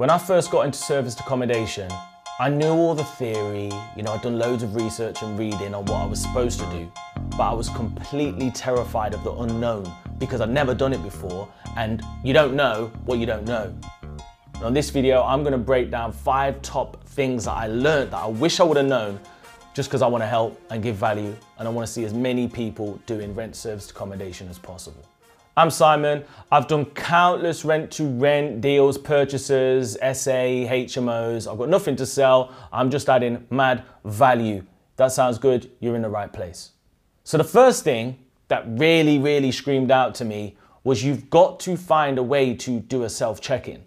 When I first got into serviced accommodation, I knew all the theory, you know, I'd done loads of research and reading on what I was supposed to do, but I was completely terrified of the unknown because I'd never done it before and you don't know what you don't know. And on this video, I'm gonna break down five top things that I learned that I wish I would have known just because I want to help and give value and I want to see as many people doing rent serviced accommodation as possible. I'm Simon. I've done countless rent to rent deals, purchases, SA, HMOs. I've got nothing to sell. I'm just adding mad value. That sounds good. You're in the right place. So the first thing that really, really screamed out to me was you've got to find a way to do a self check-in.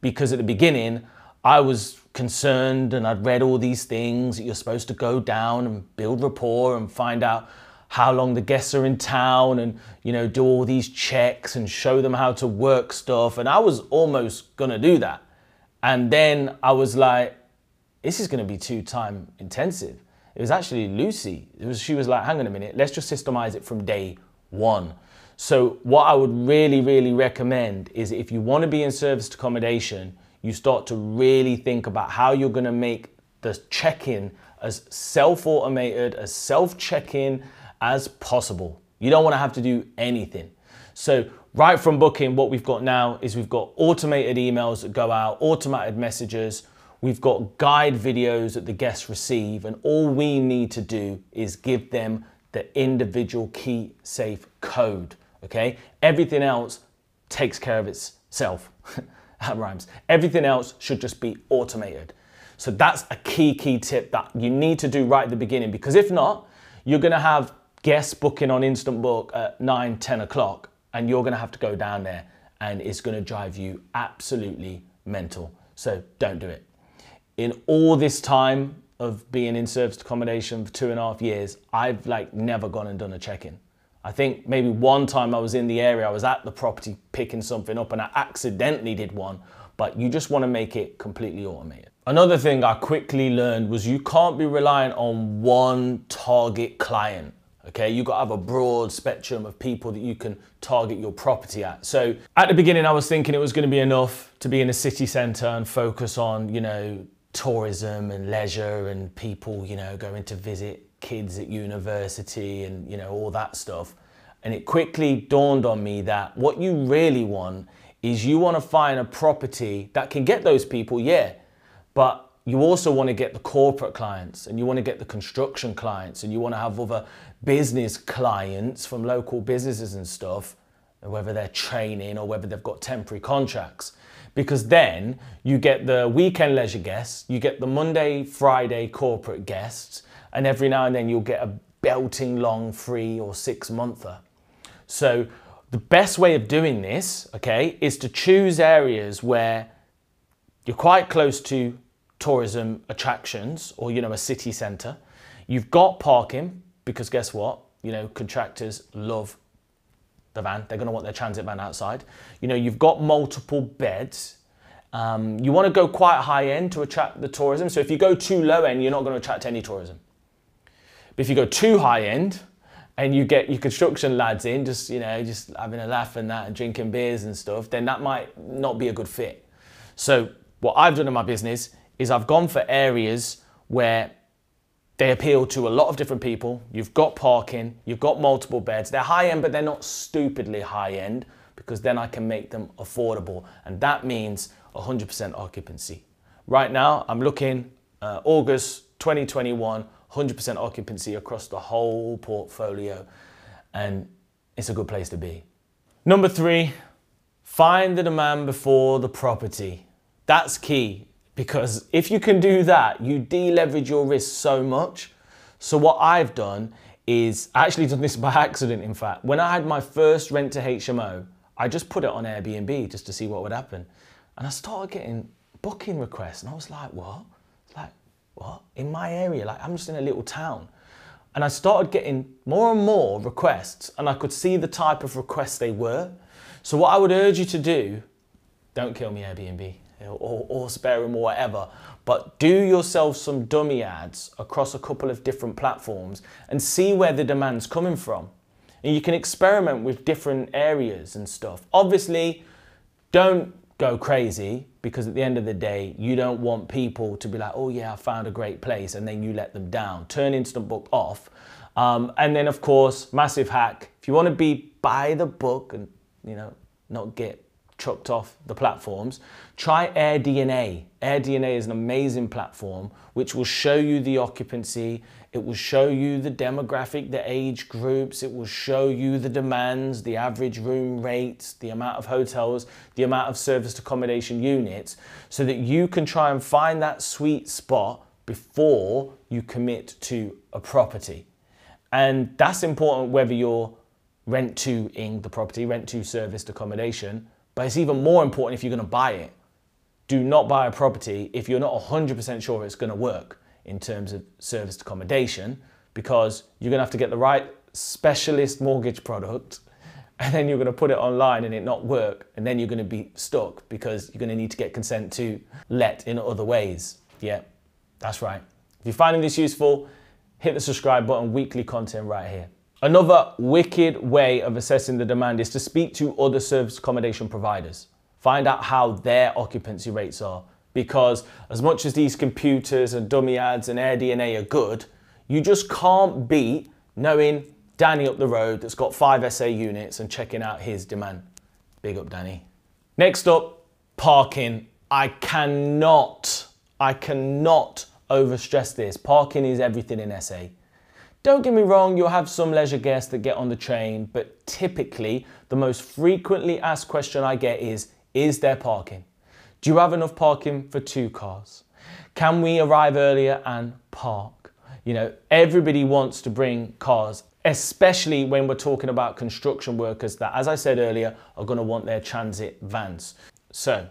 Because at the beginning, I was concerned and I'd read all these things that you're supposed to go down and build rapport and find out how long the guests are in town and you know do all these checks and show them how to work stuff. And I was almost gonna do that. And then I was like this is gonna be too time intensive. It was actually Lucy. It was she was like hang on a minute. Let's just systemize it from day one. So what I would really really recommend is if you want to be in serviced accommodation you start to really think about how you're going to make the check-in as self-automated as self-check-in as possible. You don't want to have to do anything. So right from booking, what we've got now is we've got automated emails that go out, automated messages, we've got guide videos that the guests receive, and all we need to do is give them the individual key safe code, okay? Everything else takes care of itself. that rhymes. Everything else should just be automated. So that's a key, key tip that you need to do right at the beginning because if not, you're gonna have guest booking on Instant Book at 9, 10 o'clock, and you're gonna have to go down there and it's gonna drive you absolutely mental. So don't do it. In all this time of being in serviced accommodation for two and a half years, I've like never gone and done a check-in. I think maybe one time I was in the area, I was at the property picking something up and I accidentally did one, but you just wanna make it completely automated. Another thing I quickly learned was you can't be reliant on one target client. Okay, you've got to have a broad spectrum of people that you can target your property at. So at the beginning, I was thinking it was going to be enough to be in a city centre and focus on, you know, tourism and leisure and people, you know, going to visit kids at university and, you know, all that stuff. And it quickly dawned on me that what you really want is you want to find a property that can get those people, yeah, but you also want to get the corporate clients and you want to get the construction clients and you want to have other business clients from local businesses and stuff, whether they're training or whether they've got temporary contracts. Because then you get the weekend leisure guests, you get the Monday, Friday corporate guests, and every now and then you'll get a belting long three or six monther. So the best way of doing this, okay, is to choose areas where you're quite close to tourism attractions or, you know, a city centre. You've got parking because guess what? You know, contractors love the van. They're going to want their transit van outside. You know, you've got multiple beds. Um, you want to go quite high end to attract the tourism. So if you go too low end, you're not going to attract any tourism. But if you go too high end and you get your construction lads in, just, you know, just having a laugh and that and drinking beers and stuff, then that might not be a good fit. So what I've done in my business is I've gone for areas where they appeal to a lot of different people. You've got parking, you've got multiple beds. They're high end, but they're not stupidly high end because then I can make them affordable. And that means 100% occupancy. Right now, I'm looking uh, August 2021, 100% occupancy across the whole portfolio. And it's a good place to be. Number three, find the demand before the property. That's key. Because if you can do that, you deleverage your risk so much. So what I've done is I actually done this by accident, in fact. When I had my first rent to HMO, I just put it on Airbnb just to see what would happen. And I started getting booking requests and I was like, what? Like, what? In my area, like I'm just in a little town. And I started getting more and more requests and I could see the type of requests they were. So what I would urge you to do, don't kill me Airbnb or, or spare room or whatever. But do yourself some dummy ads across a couple of different platforms and see where the demand's coming from. And you can experiment with different areas and stuff. Obviously, don't go crazy because at the end of the day, you don't want people to be like, oh yeah, I found a great place, and then you let them down. Turn Instant Book off. Um, and then, of course, massive hack. If you want to be by the book and you know not get chucked off the platforms, try AirDNA. AirDNA is an amazing platform which will show you the occupancy, it will show you the demographic, the age groups, it will show you the demands, the average room rates, the amount of hotels, the amount of serviced accommodation units, so that you can try and find that sweet spot before you commit to a property. And that's important whether you're rent to ing the property, rent to serviced accommodation, but it's even more important if you're going to buy it. Do not buy a property if you're not 100% sure it's going to work in terms of serviced accommodation because you're going to have to get the right specialist mortgage product and then you're going to put it online and it not work and then you're going to be stuck because you're going to need to get consent to let in other ways. Yeah, that's right. If you're finding this useful, hit the subscribe button, weekly content right here. Another wicked way of assessing the demand is to speak to other service accommodation providers. Find out how their occupancy rates are. Because as much as these computers and dummy ads and AirDNA are good, you just can't beat knowing Danny up the road that's got five SA units and checking out his demand. Big up, Danny. Next up, parking. I cannot, I cannot overstress this. Parking is everything in SA. Don't get me wrong, you'll have some leisure guests that get on the train, but typically the most frequently asked question I get is, is there parking? Do you have enough parking for two cars? Can we arrive earlier and park? You know, everybody wants to bring cars, especially when we're talking about construction workers that, as I said earlier, are gonna want their transit vans. So,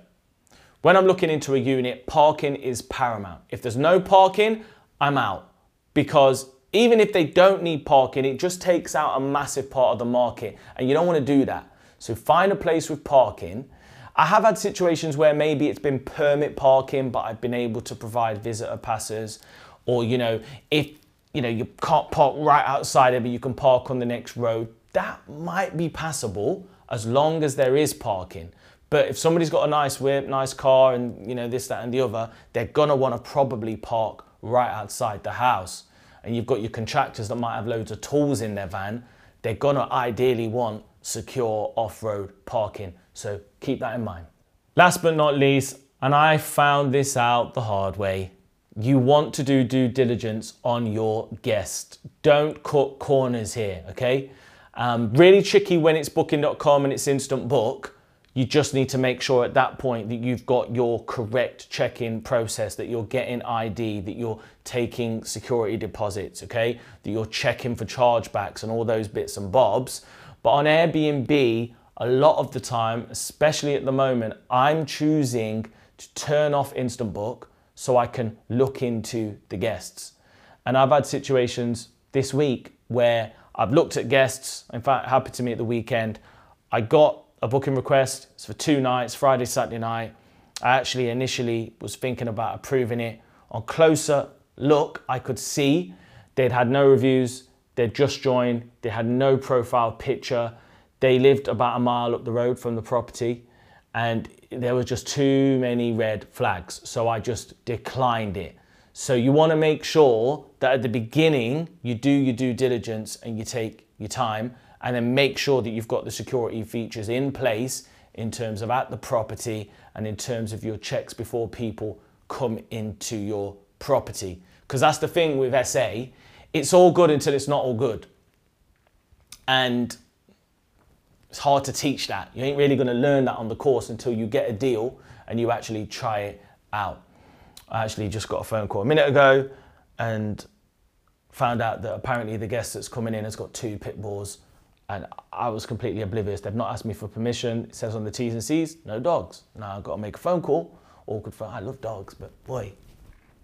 when I'm looking into a unit, parking is paramount. If there's no parking, I'm out because even if they don't need parking, it just takes out a massive part of the market and you don't want to do that. So find a place with parking. I have had situations where maybe it's been permit parking, but I've been able to provide visitor passes or, you know, if, you know, you can't park right outside it, but you can park on the next road, that might be passable as long as there is parking. But if somebody's got a nice whip, nice car, and you know this, that, and the other, they're gonna want to probably park right outside the house and you've got your contractors that might have loads of tools in their van, they're gonna ideally want secure off-road parking. So keep that in mind. Last but not least, and I found this out the hard way, you want to do due diligence on your guest. Don't cut corners here, okay? Um, really tricky when it's booking.com and it's instant book you just need to make sure at that point that you've got your correct check-in process, that you're getting ID, that you're taking security deposits, okay? That you're checking for chargebacks and all those bits and bobs. But on Airbnb, a lot of the time, especially at the moment, I'm choosing to turn off Instant Book so I can look into the guests. And I've had situations this week where I've looked at guests, in fact, happened to me at the weekend. I got a booking request. It's for two nights, Friday, Saturday night. I actually initially was thinking about approving it. On closer look, I could see they'd had no reviews, they'd just joined, they had no profile picture, they lived about a mile up the road from the property, and there were just too many red flags. So I just declined it. So you want to make sure that at the beginning you do your due diligence and you take your time and then make sure that you've got the security features in place in terms of at the property and in terms of your checks before people come into your property. Because that's the thing with SA, it's all good until it's not all good. And it's hard to teach that. You ain't really gonna learn that on the course until you get a deal and you actually try it out. I actually just got a phone call a minute ago and found out that apparently the guest that's coming in has got two pit bulls and I was completely oblivious. They've not asked me for permission. It says on the T's and C's, no dogs. Now I've got to make a phone call. Awkward phone. I love dogs, but boy,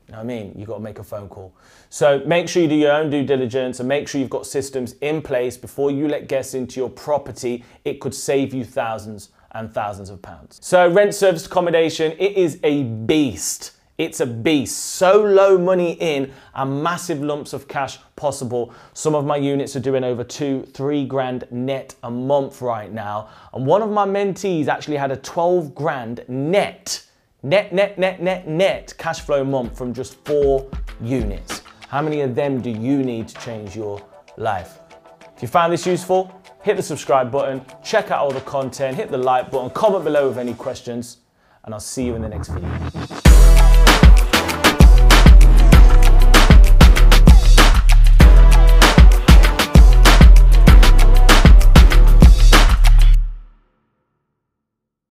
you know what I mean? You've got to make a phone call. So make sure you do your own due diligence and make sure you've got systems in place before you let guests into your property. It could save you thousands and thousands of pounds. So rent service accommodation, it is a beast It's a beast. So low money in and massive lumps of cash possible. Some of my units are doing over two, three grand net a month right now. And one of my mentees actually had a 12 grand net, net, net, net, net, net cash flow month from just four units. How many of them do you need to change your life? If you found this useful, hit the subscribe button, check out all the content, hit the like button, comment below with any questions, and I'll see you in the next video.